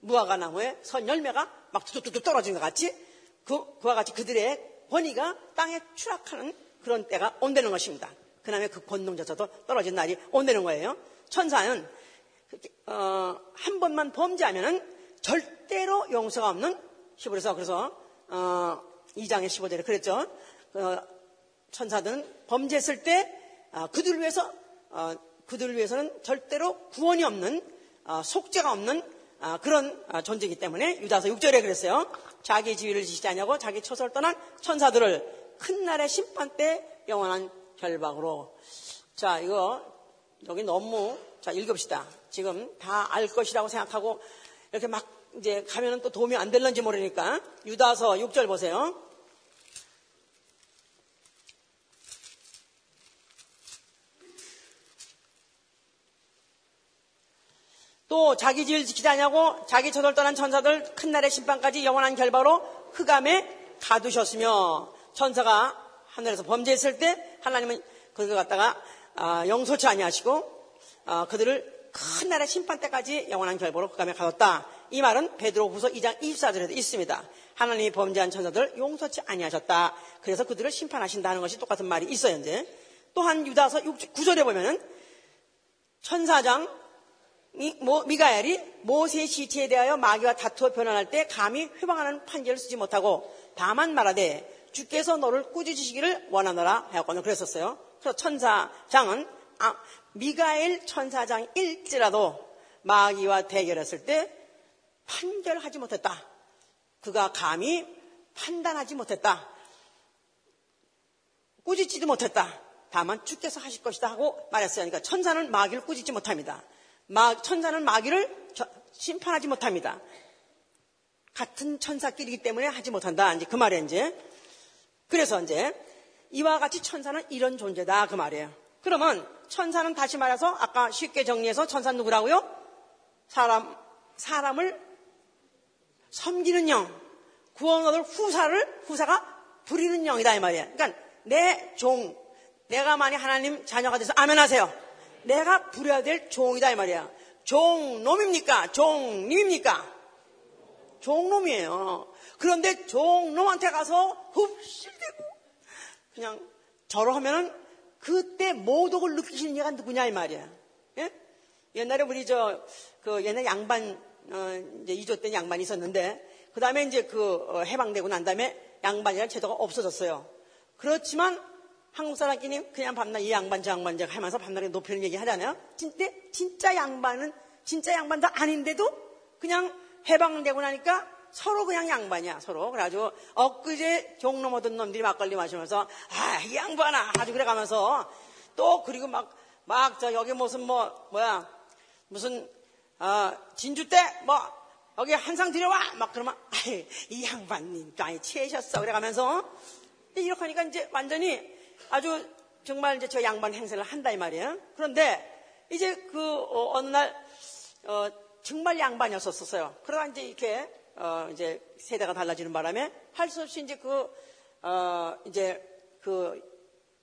무화과 나무에 선 열매가 막 뚝뚝뚝 떨어진것 같이 그, 그와 같이 그들의 권위가 땅에 추락하는 그런 때가 온다는 것입니다. 그 다음에 그 권능조차도 떨어진 날이 온다는 거예요. 천사는, 어, 한 번만 범죄하면은 절대로 용서가 없는 히브리서 그래서, 어, 2장의 15절에 그랬죠. 어, 천사들은 범죄했을 때, 어, 그들 위해서 어, 그들을 위해서는 절대로 구원이 없는 어, 속죄가 없는 어, 그런 존재이기 때문에 유다서 6절에 그랬어요. 자기 지위를 지시지 않냐고 자기 처소를 떠난 천사들을 큰 날의 심판 때 영원한 결박으로 자 이거 여기 너무 자 읽읍시다. 지금 다 알 것이라고 생각하고 이렇게 막 이제 가면은 또 도움이 안 될런지 모르니까 유다서 6절 보세요. 또 자기 지을 지키지 않냐고 자기 저절 떠난 천사들 큰 날의 심판까지 영원한 결과로 흑암에 가두셨으며 천사가 하늘에서 범죄했을 때 하나님은 그걸 갖다가 아, 영소치 아니하시고 아, 그들을 큰 날의 심판 때까지 영원한 결과로 흑암에 가뒀다. 이 말은 베드로 후서 2장 24절에도 있습니다. 하나님이 범죄한 천사들 용서치 아니하셨다. 그래서 그들을 심판하신다는 것이 똑같은 말이 있어요, 이제. 또한 유다서 9절에 보면은 천사장 뭐, 미가엘이 모세의 시체에 대하여 마귀와 다투어 변환할 때 감히 회방하는 판결을 쓰지 못하고 다만 말하되 주께서 너를 꾸짖으시기를 원하노라 하였거든 그랬었어요. 그래서 천사장은 아, 미가엘 천사장 일지라도 마귀와 대결했을 때 판결하지 못했다. 그가 감히 판단하지 못했다. 꾸짖지도 못했다. 다만 주께서 하실 것이다 하고 말했어요. 그러니까 천사는 마귀를 꾸짖지 못합니다. 마, 천사는 마귀를 저, 심판하지 못합니다. 같은 천사끼리기 때문에 하지 못한다. 이제 그 말이에요, 이제. 그래서 이제 이와 같이 천사는 이런 존재다. 그 말이에요. 그러면 천사는 다시 말해서 아까 쉽게 정리해서 천사는 누구라고요? 사람, 사람을 섬기는 영, 구원 얻을 후사를, 후사가 부리는 영이다. 이 말이에요. 그러니까 내 종, 내가 만약 하나님 자녀가 돼서 아멘하세요. 내가 부려야 될 종이다. 이 말이야. 종놈입니까? 종님입니까? 종놈이에요. 그런데 종놈한테 가서 흡실대고 그냥 저러 하면은 그때 모독을 느끼시는 얘가 누구냐 이 말이야. 예? 옛날에 우리 저 그 옛날 양반 어, 이제 이조 때 양반이 있었는데 그 다음에 이제 그 어, 해방되고 난 다음에 양반이라는 제도가 없어졌어요. 그렇지만 한국 사람끼리 그냥 밤낮 이 양반 저 양반 저 하면서 밤낮에 높이는 얘기 하잖아요. 진짜 진짜 양반은 진짜 양반도 아닌데도 그냥 해방되고 나니까 서로 그냥 양반이야 서로. 그래가지고 엊그제 종로 얻은 놈들이 막걸리 마시면서 아 이 양반아 아주 그래 가면서 또 그리고 막 막 저 여기 무슨 뭐 뭐야 무슨 어, 진주 때 뭐 여기 한 상 들여와! 막 그러면 아이, 이 양반님 많이 취하셨어. 그래 가면서 이렇게 하니까 이제 완전히 아주 정말 이제 저 양반 행세를 한다 이 말이에요. 그런데 이제 그 어, 느날 어, 정말 양반이었었어요. 그러다 이제 이렇게 어, 이제 세대가 달라지는 바람에 할 수 없이 이제 그, 어, 이제 그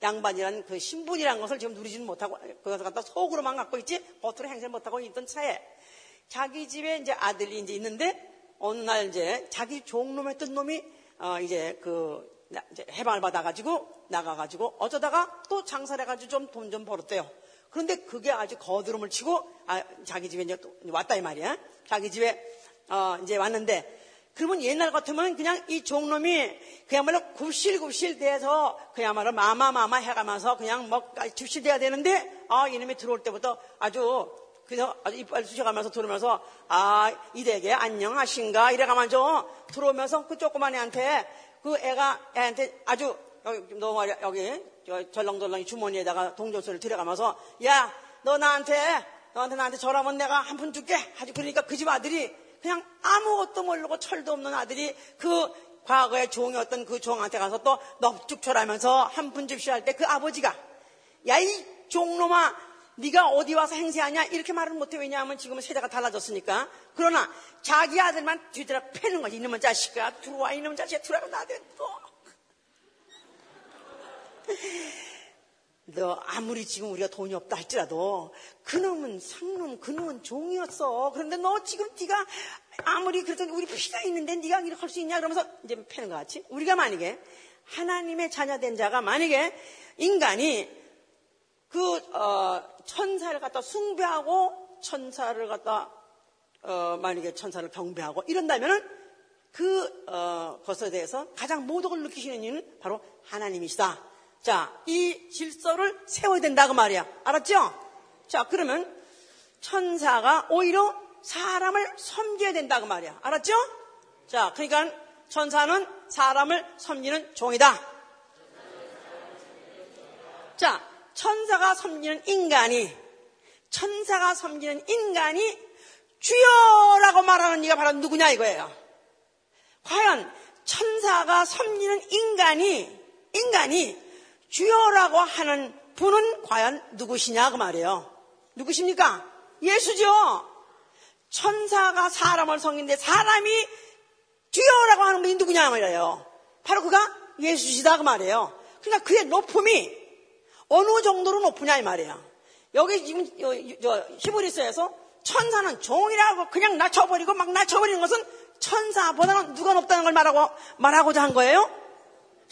양반이란 그 신분이라는 것을 지금 누리지는 못하고 그것을 갖다 속으로만 갖고 있지 겉으로 행세를 못하고 있던 차에 자기 집에 이제 아들이 이제 있는데 어느 날 이제 자기 종놈했던 놈이 어, 이제 그 이제 해방을 받아가지고 나가가지고 어쩌다가 또 장사를 해가지고 좀 돈좀 벌었대요. 그런데 그게 아주 거드름을 치고 아, 자기 집에 이제 왔다 이 말이야. 자기 집에 어, 이제 왔는데 그러면 옛날 같으면 그냥 이 종놈이 그야말로 굽실굽실 돼서 그야말로 마마마마 해가면서 그냥 뭐 줍실돼야 되는데 아 이놈이 들어올 때부터 아주 그래서 아주 이빨 쑤셔가면서 들어오면서 아 이대게 안녕하신가? 이래가면서 들어오면서 그 조그만 애한테 그 애가 애한테 아주 여기 너 말이야 여기 절렁절렁이 주머니에다가 동전수를 들여가면서 야 너 나한테 너한테 나한테 절하면 내가 한 푼 줄게. 아주 그러니까 그 집 아들이 그냥 아무것도 모르고 철도 없는 아들이 그 과거에 종이었던 그 종한테 가서 또 넙죽철하면서 한푼 줍시 할 때 그 아버지가 야 이 종놈아 네가 어디 와서 행세하냐? 이렇게 말을 못해. 왜냐하면 지금은 세대가 달라졌으니까. 그러나 자기 아들만 뒤돌아 패는 거지. 이놈의 자식아 들어와. 이놈의 자식아 들어와 나한테 또 너 아무리 지금 우리가 돈이 없다 할지라도 그놈은 상놈 그놈은 종이었어. 그런데 너 지금 네가 아무리 그래도 우리 피가 있는데 네가 이렇게 할 수 있냐 그러면서 이제 패는 것 같이 우리가 만약에 하나님의 자녀된 자가 만약에 인간이 그 어, 천사를 갖다 숭배하고 천사를 갖다 어, 만약에 천사를 경배하고 이런다면은 그 어, 것에 대해서 가장 모독을 느끼시는 이유는 바로 하나님이시다. 자, 이 질서를 세워야 된다고 말이야. 알았죠? 자, 그러면 천사가 오히려 사람을 섬겨야 된다고 말이야. 알았죠? 자, 그러니까 천사는 사람을 섬기는 종이다. 자, 천사가 섬기는 인간이 천사가 섬기는 인간이 주여라고 말하는 네가 바로 누구냐 이거예요. 과연 천사가 섬기는 인간이 인간이 주여라고 하는 분은 과연 누구시냐 그 말이에요. 누구십니까? 예수죠. 천사가 사람을 섬기는데 사람이 주여라고 하는 분이 누구냐 말이에요. 바로 그가 예수시다 그 말이에요. 그러니까 그의 높음이 어느 정도로 높으냐 이 말이에요. 여기 히브리서에서 천사는 종이라고 그냥 낮춰버리고 막 낮춰버리는 것은 천사보다는 누가 높다는 걸 말하고 말하고자 한 거예요?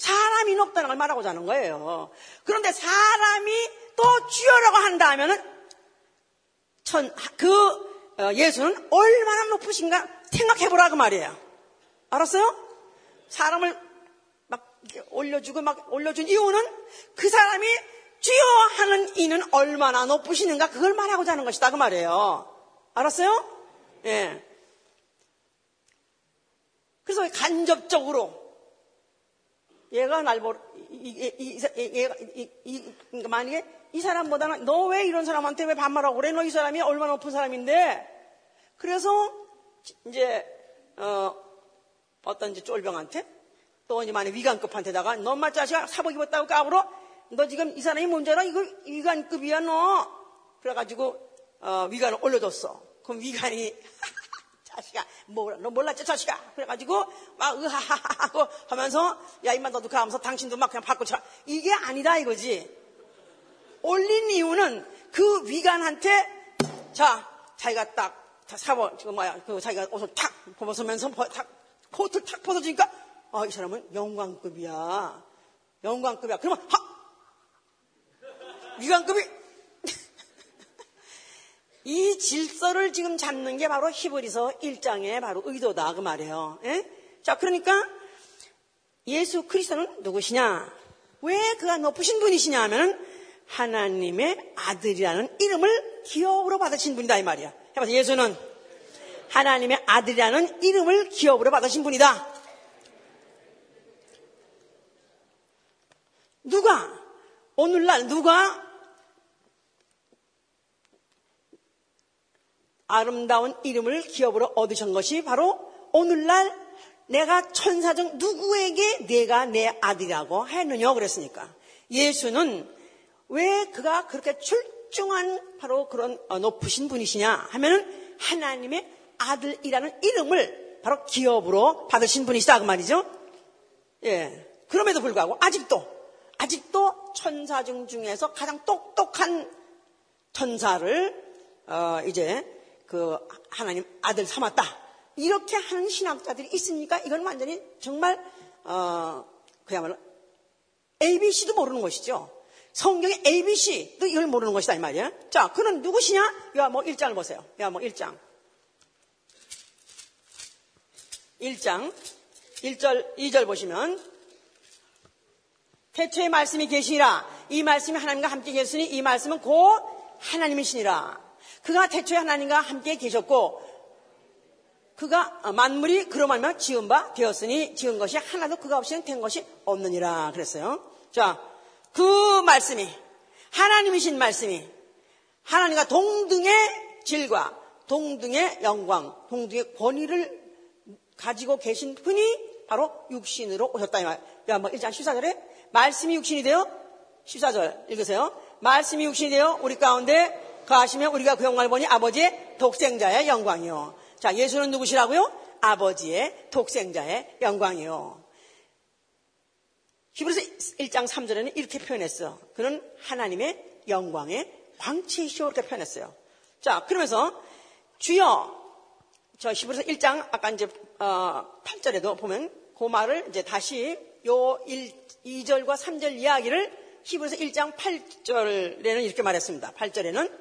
사람이 높다는 걸 말하고자 하는 거예요. 그런데 사람이 또 주여라고 한다면은 천, 그 어, 예수는 얼마나 높으신가 생각해보라 그 말이에요. 알았어요? 사람을 막 올려주고 막 올려준 이유는 그 사람이 주여 하는 이는 얼마나 높으시는가 그걸 말하고자 하는 것이다 그 말이에요. 알았어요? 예. 그래서 간접적으로 얘가 날 보러 이, 이, 얘가 이, 이, 그러니까 만약에 이 사람보다는 너 왜 이런 사람한테 왜 반말하고 그래? 너 이 사람이 얼마나 높은 사람인데 그래서 이제 어, 어떤 이제 쫄병한테 또 이제 만약 위관급한테다가 너 엄마 자식아 사복 입었다고 까불어 너 지금 이 사람이 문제라 이거 위관급이야 너. 그래가지고 어, 위관을 올려줬어. 그럼 위관이 자식아 뭐라 너 몰랐지 자식아. 그래가지고 막 으하하하고 하면서 야 이만 너도 가면서 당신도 막 그냥 차. 이게 아니다 이거지. 올린 이유는 그 위관한테 자 자기가 딱 사버 지금 뭐야 그 자기가 옷을 탁 벗으면서 탁 코트를 탁 벗어주니까 아 이 사람은 영광급이야. 영광급이야. 그러면 하, 위관급이 이 질서를 지금 잡는 게 바로 히브리서 1장의 바로 의도다 그 말이에요. 에? 예? 자 그러니까 예수 그리스도는 누구시냐? 왜 그가 높으신 분이시냐 하면 하나님의 아들이라는 이름을 기업으로 받으신 분이다 이 말이야. 해봐서 예수는 하나님의 아들이라는 이름을 기업으로 받으신 분이다. 누가 오늘날 누가 아름다운 이름을 기업으로 얻으신 것이 바로 오늘날 내가 천사 중 누구에게 내가 내 아들이라고 했느냐 그랬으니까 예수는 왜 그가 그렇게 출중한 바로 그런 어, 높으신 분이시냐 하면은 하나님의 아들이라는 이름을 바로 기업으로 받으신 분이시다 그 말이죠. 예. 그럼에도 불구하고 아직도 아직도 천사 중 중에서 가장 똑똑한 천사를 어, 이제 그 하나님 아들 삼았다. 이렇게 하는 신학자들이 있으니까 이건 완전히 정말 어, 그야말로 ABC도 모르는 것이죠. 성경의 ABC도 이걸 모르는 것이다 이 말이야. 자, 그는 누구시냐? 요한뭐 1장을 보세요. 요한뭐 1장. 1장 1절 2절 보시면 태초에 말씀이 계시니라 이 말씀이 하나님과 함께 계시니 이 말씀은 곧 하나님이시니라 그가 태초에 하나님과 함께 계셨고 그가 만물이 그로 말면 지은 바 되었으니 지은 것이 하나도 그가 없이는 된 것이 없느니라 그랬어요. 자, 그 말씀이 하나님이신 말씀이 하나님과 동등의 질과 동등의 영광, 동등의 권위를 가지고 계신 분이 바로 육신으로 오셨다 이 말. 야, 뭐 1장 14절에 말씀이 육신이 되어 14절 읽으세요. 말씀이 육신이 되어 우리 가운데 거하시면 우리가 그 영광을 보니 아버지의 독생자의 영광이요. 자, 예수는 누구시라고요? 아버지의 독생자의 영광이요. 히브리서 1장 3절에는 이렇게 표현했어. 그는 하나님의 영광의 광채이시오 이렇게 표현했어요. 자, 그러면서 주여 저 히브리서 1장 아까 이제 어, 8절에도 보면 그 말을 이제 다시 요 1, 2절과 3절 이야기를 히브리서 1장 8절에는 이렇게 말했습니다. 8절에는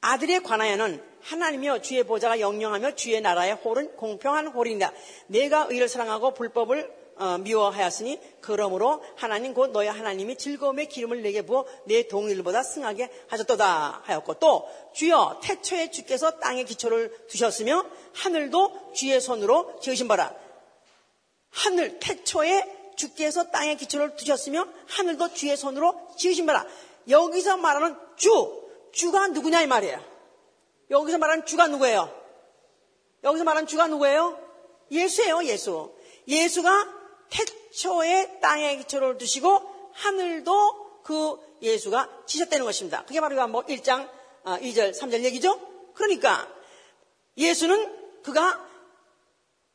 아들에 관하여는 하나님이여 주의 보좌가 영영하며 주의 나라의 홀은 공평한 홀이니라. 내가 의를 사랑하고 불법을 어, 미워하였으니 그러므로 하나님 곧 너희 하나님이 즐거움의 기름을 내게 부어 내 동일보다 승하게 하셨도다 하였고 또 주여 태초에 주께서 땅에 기초를 두셨으며 하늘도 주의 손으로 지으신 바라 하늘 태초에 주께서 땅에 기초를 두셨으며 하늘도 주의 손으로 지으신 바라 여기서 말하는 주 주가 누구냐 이 말이에요. 여기서 말하는 주가 누구예요? 여기서 말하는 주가 누구예요? 예수예요, 예수. 예수가 태초에 땅에 기초를 두시고 하늘도 그 예수가 지셨다는 것입니다. 그게 바로 요한복 1장 2절, 3절 얘기죠? 그러니까 예수는 그가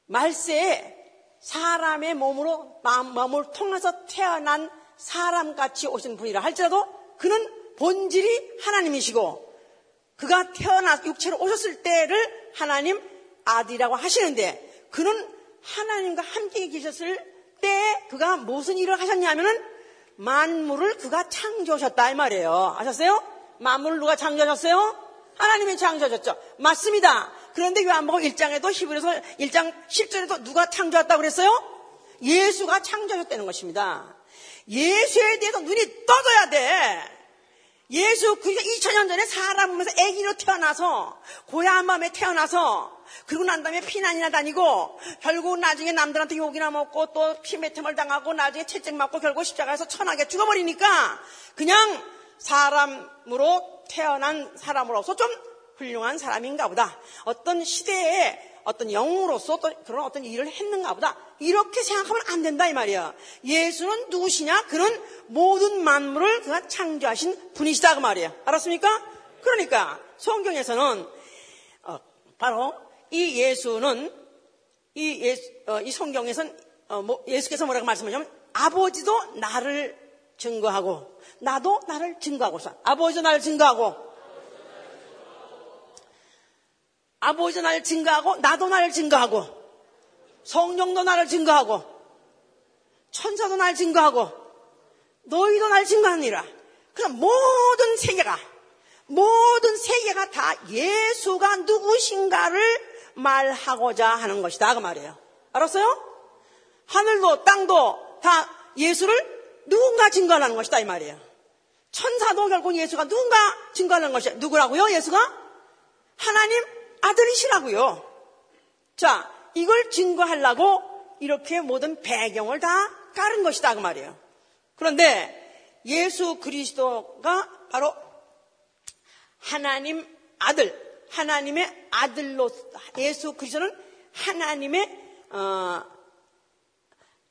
말세에 사람의 몸으로 마음을 통해서 태어난 사람같이 오신 분이라 할지라도 그는 본질이 하나님이시고 그가 태어나 육체로 오셨을 때를 하나님 아들이라고 하시는데 그는 하나님과 함께 계셨을 때 그가 무슨 일을 하셨냐면은 만물을 그가 창조하셨다 이 말이에요. 아셨어요? 만물을 누가 창조하셨어요? 하나님이 창조하셨죠. 맞습니다. 그런데 요한복음 1장에도 히브리서 1장 10절에도 누가 창조했다고 그랬어요? 예수가 창조하셨다는 것입니다. 예수에 대해서 눈이 떠져야 돼. 예수 그리스도 2000년 전에 사람 몸에서 아기로 태어나서 고향 마음에 태어나서 그리고 난 다음에 피난이나 다니고 결국 나중에 남들한테 욕이나 먹고 또 피매템을 당하고 나중에 채찍 맞고 결국 십자가에서 천하게 죽어버리니까 그냥 사람으로 태어난 사람으로서 좀 훌륭한 사람인가 보다. 어떤 시대에 어떤 영으로서 또 그런 어떤 일을 했는가 보다. 이렇게 생각하면 안 된다 이 말이야. 예수는 누구시냐? 그는 모든 만물을 그가 창조하신 분이시다 그 말이야. 알았습니까? 그러니까 성경에서는 어, 바로 이 예수는 이, 예수, 어, 이 성경에서는 어, 뭐, 예수께서 뭐라고 말씀하냐면 아버지도 나를 증거하고 나도 나를 증거하고 아버지도 나를 증거하고 아버지도 나를 증거하고 나도 나를 증거하고 성령도 나를 증거하고 천사도 나를 증거하고 너희도 나를 증거하니라. 그래서 모든 세계가 모든 세계가 다 예수가 누구신가를 말하고자 하는 것이다 그 말이에요. 알았어요? 하늘도 땅도 다 예수를 누군가 증거하는 것이다 이 말이에요. 천사도 결국 예수가 누군가 증거하는 것이야. 누구라고요? 예수가 하나님 아들이시라고요. 자, 이걸 증거하려고 이렇게 모든 배경을 다 깔은 것이다 그 말이에요. 그런데 예수 그리스도가 바로 하나님 아들, 하나님의 아들로 예수 그리스도는 하나님의 어,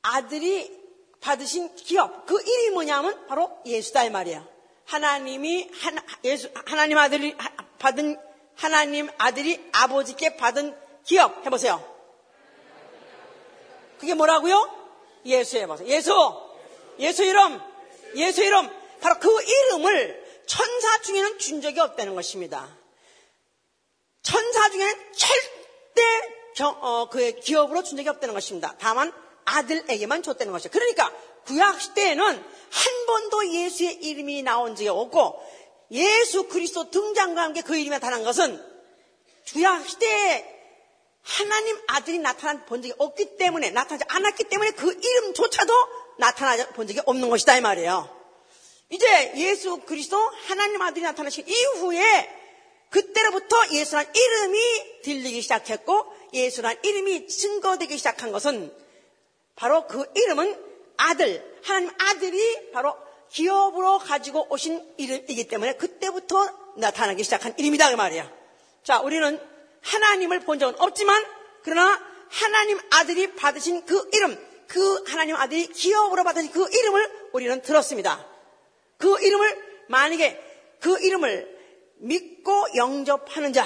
아들이 받으신 기업 그 이름이 뭐냐면 바로 예수다 이 말이에요. 하나님이 하나, 예수 하나님 아들이 받은 하나님 아들이 아버지께 받은 기업 해보세요. 그게 뭐라고요? 예수 해보세요. 예수, 예수 이름, 예수 이름. 바로 그 이름을 천사 중에는 준 적이 없다는 것입니다. 천사 중에는 절대 경, 어, 그의 기업으로 준 적이 없다는 것입니다. 다만 아들에게만 줬다는 것이죠. 그러니까 구약 시대에는 한 번도 예수의 이름이 나온 적이 없고 예수 그리스도 등장과 함께 그 이름이 나타난 것은 주야 시대에 하나님 아들이 나타난 본 적이 없기 때문에 나타나지 않았기 때문에 그 이름조차도 나타나 본 적이 없는 것이다 이 말이에요. 이제 예수 그리스도 하나님 아들이 나타나신 이후에 그때로부터 예수란 이름이 들리기 시작했고 예수란 이름이 증거되기 시작한 것은 바로 그 이름은 아들, 하나님 아들이 바로 기업으로 가지고 오신 이름이기 때문에 그때부터 나타나기 시작한 이름이다 그 말이야. 자, 우리는 하나님을 본 적은 없지만 그러나 하나님 아들이 받으신 그 이름, 그 하나님 아들이 기업으로 받으신 그 이름을 우리는 들었습니다. 그 이름을 만약에 그 이름을 믿고 영접하는 자,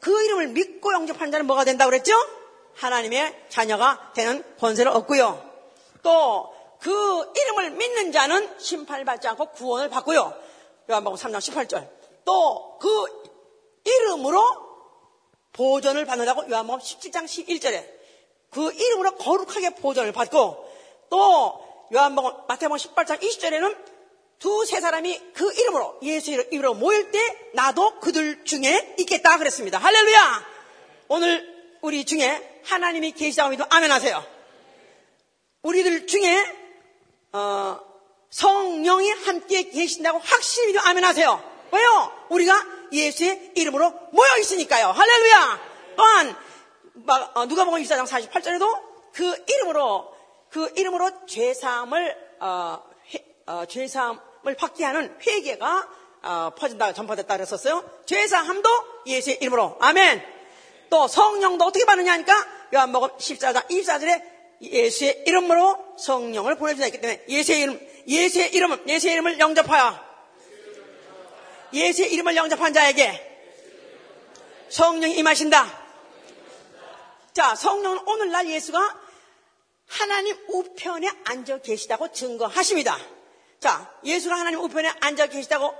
그 이름을 믿고 영접하는 자는 뭐가 된다고 그랬죠? 하나님의 자녀가 되는 권세를 얻고요. 또 그 이름을 믿는 자는 심판받지 않고 구원을 받고요. 요한복음 3장 18절. 또 그 이름으로 보존을 받는다고 요한복음 17장 11절에 그 이름으로 거룩하게 보존을 받고 또 요한복음 마태복음 18장 20절에는 두 세 사람이 그 이름으로 예수 이름으로 모일 때 나도 그들 중에 있겠다 그랬습니다. 할렐루야! 오늘 우리 중에 하나님이 계시다고 믿으면 아멘 하세요. 우리들 중에 어, 성령이 함께 계신다고 확실히 믿어 아멘 하세요. 왜요? 우리가 예수의 이름으로 모여 있으니까요. 할렐루야! 또한, 어, 누가 보면 24장 48절에도 그 이름으로, 그 이름으로 죄사함을, 어, 어, 죄사함을 받게 하는 회개가 어, 퍼진다, 전파됐다 그랬었어요. 죄사함도 예수의 이름으로. 아멘. 또 성령도 어떻게 받느냐 하니까 요한복음 14장 24절에 예수의 이름으로 성령을 보내주자 했기 때문에 예수의 이름, 예수의 이름은, 예수의 이름을 영접하여 예수의 이름을 영접한 자에게 성령이 임하신다. 자, 성령은 오늘날 예수가 하나님 우편에 앉아 계시다고 증거하십니다. 자, 예수가 하나님 우편에 앉아 계시다고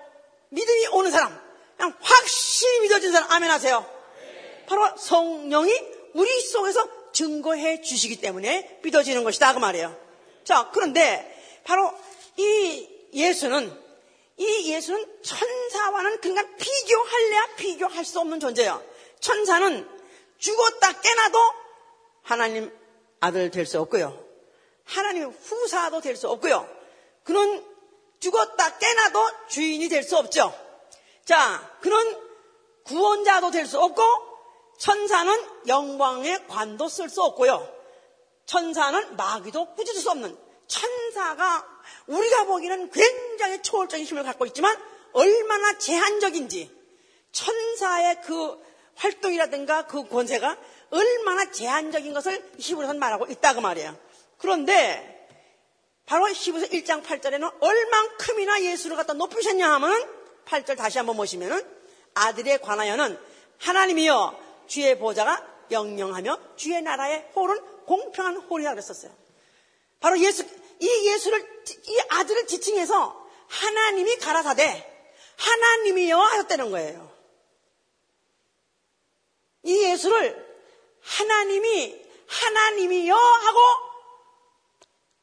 믿음이 오는 사람, 그냥 확실히 믿어진 사람, 아멘 하세요. 바로 성령이 우리 속에서 증거해 주시기 때문에 믿어지는 것이다. 그 말이에요. 자, 그런데 바로 이 예수는, 이 예수는 천사와는 그러니까 비교할래야 비교할 수 없는 존재예요. 천사는 죽었다 깨나도 하나님 아들 될 수 없고요. 하나님의 후사도 될 수 없고요. 그는 죽었다 깨나도 주인이 될 수 없죠. 자, 그는 구원자도 될 수 없고 천사는 영광의 관도 쓸 수 없고요. 천사는 마귀도 꾸짖을 수 없는 천사가 우리가 보기에는 굉장히 초월적인 힘을 갖고 있지만 얼마나 제한적인지 천사의 그 활동이라든가 그 권세가 얼마나 제한적인 것을 히브리서는 말하고 있다고 말이에요. 그런데 바로 히브리서 1장 8절에는 얼만큼이나 예수를 갖다 높이셨냐 하면 8절 다시 한번 보시면은 아들에 관하여는 하나님이여 주의 보좌가 영영하며 주의 나라의 홀은 공평한 홀이라 그랬었어요. 바로 예수 이 예수를 이 아들을 지칭해서 하나님이 가라사대 하나님이여 하였다는 거예요. 이 예수를 하나님이 하나님이여 하고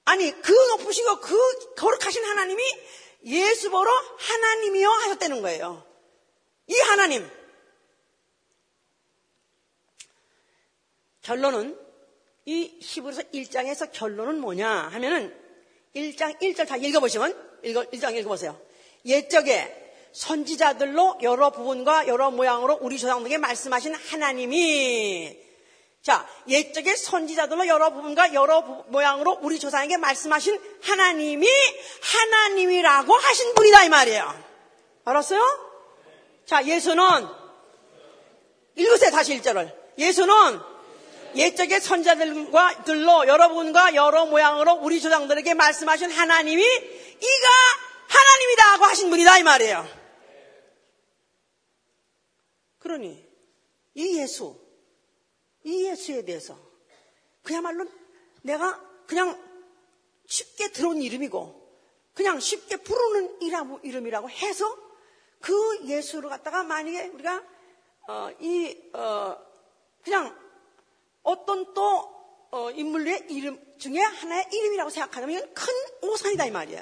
아니 그 높으시고 그 거룩하신 하나님이 예수 보러 하나님이여 하셨다는 거예요. 이 하나님 결론은 이 히브리서 1장에서 결론은 뭐냐 하면은 1장 1절 다 읽어보시면 읽어, 1장 읽어보세요. 옛적에 선지자들로 여러 부분과 여러 모양으로 우리 조상들에게 말씀하신 하나님이 자 옛적에 선지자들로 여러 부분과 여러 부, 모양으로 우리 조상에게 말씀하신 하나님이 하나님이라고 하신 분이다 이 말이에요. 알았어요? 자 예수는 읽으세요 다시 1절을 예수는 옛적의 선자들과 들로 여러분과 여러 모양으로 우리 조상들에게 말씀하신 하나님이 이가 하나님이다 하고 하신 분이다 이 말이에요. 그러니 이 예수, 이 예수에 대해서 그야말로 내가 그냥 쉽게 들어온 이름이고 그냥 쉽게 부르는 이름이라고 해서 그 예수를 갖다가 만약에 우리가 어, 이 어, 그냥 어떤 또 어, 인물의 이름 중에 하나의 이름이라고 생각하면 큰 오산이다 이 말이야.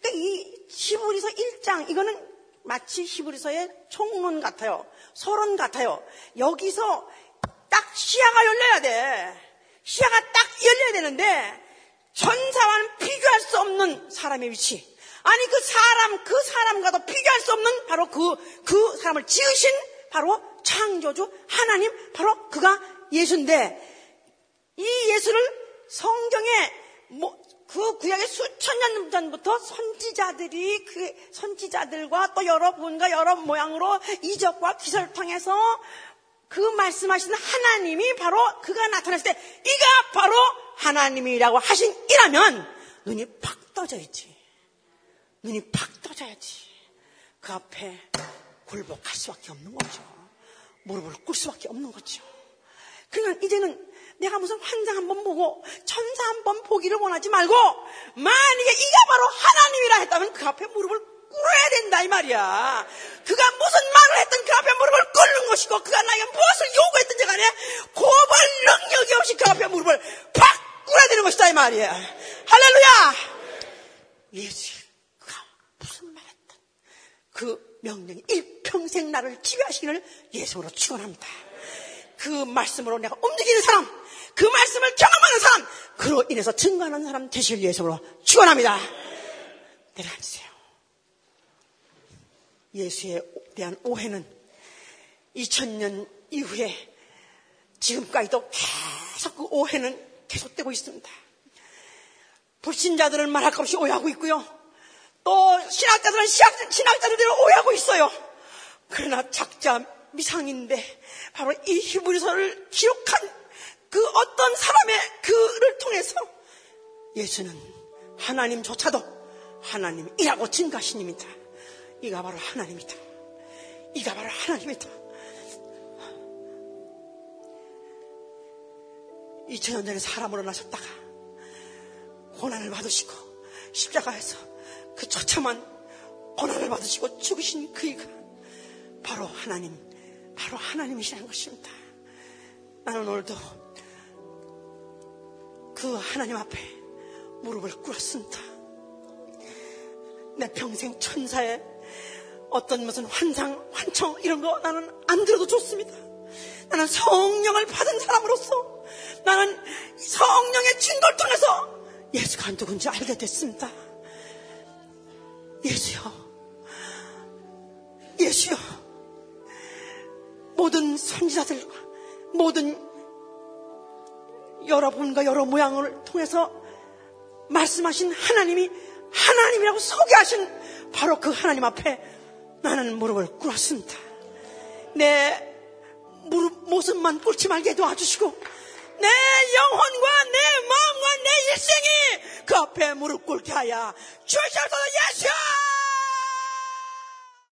그러니까 이 히브리서 1장 이거는 마치 히브리서의 총론 같아요. 서론 같아요. 여기서 딱 시야가 열려야 돼. 시야가 딱 열려야 되는데 천사와는 비교할 수 없는 사람의 위치. 아니 그 사람 그 사람과도 비교할 수 없는 바로 그그 그 사람을 지으신 바로 창조주 하나님 바로 그가 예수인데 이 예수를 성경에 뭐, 그 구약의 수천 년 전부터 선지자들이 그 선지자들과 또 여러 분과 여러 모양으로 이적과 기설을 통해서 그 말씀하시는 하나님이 바로 그가 나타났을 때 이가 바로 하나님이라고 하신 이라면 눈이 팍 떠져 있지. 눈이 팍 떠져야지. 그 앞에 굴복할 수밖에 없는 거죠. 무릎을 꿇을 수밖에 없는 거죠. 그러니까 이제는 내가 무슨 환상 한번 보고 천사 한번 보기를 원하지 말고 만약에 이가 바로 하나님이라 했다면 그 앞에 무릎을 꿇어야 된다 이 말이야. 그가 무슨 말을 했든 그 앞에 무릎을 꿇는 것이고 그가 나에게 무엇을 요구했든지 간에 고발 능력이 없이 그 앞에 무릎을 팍 꿇어야 되는 것이다 이 말이야. 할렐루야. 예수 그가 무슨 말했든 그 명령이 일평생 나를 지배하시기를 예수로 축원합니다. 그 말씀으로 내가 움직이는 사람, 그 말씀을 경험하는 사람, 그로 인해서 증거하는 사람 되실 예수로 축원합니다. 내려앉으세요. 예수에 대한 오해는 2000년 이후에 지금까지도 계속 그 오해는 계속되고 있습니다. 불신자들은 말할 것 없이 오해하고 있고요. 또 신학자들은 신학, 신학자들을 오해하고 있어요. 그러나 작자 미상인데 바로 이 히브리서를 기록한 그 어떤 사람의 그를 통해서 예수는 하나님조차도 하나님이라고 증가하십니다. 이가 바로 하나님이다. 이가 바로 하나님이다. 2000년 전에 사람으로 나셨다가 고난을 받으시고 십자가에서 그 처참한 고난을 받으시고 죽으신 그이가 바로 하나님, 바로 하나님이시라는 것입니다. 나는 오늘도 그 하나님 앞에 무릎을 꿇었습니다. 내 평생 천사의 어떤 무슨 환상, 환청 이런 거 나는 안 들어도 좋습니다. 나는 성령을 받은 사람으로서 나는 성령의 진도를 통해서 예수가 누군지 알게 됐습니다. 예수요. 예수요. 모든 선지자들과 모든 여러분과 여러 모양을 통해서 말씀하신 하나님이 하나님이라고 소개하신 바로 그 하나님 앞에 나는 무릎을 꿇었습니다. 내 무릎 모습만 꿇지 말게 도와주시고 내 영혼과 내 마음과 내 일생이 그 앞에 무릎 꿇게 하여 주시옵소서 예수!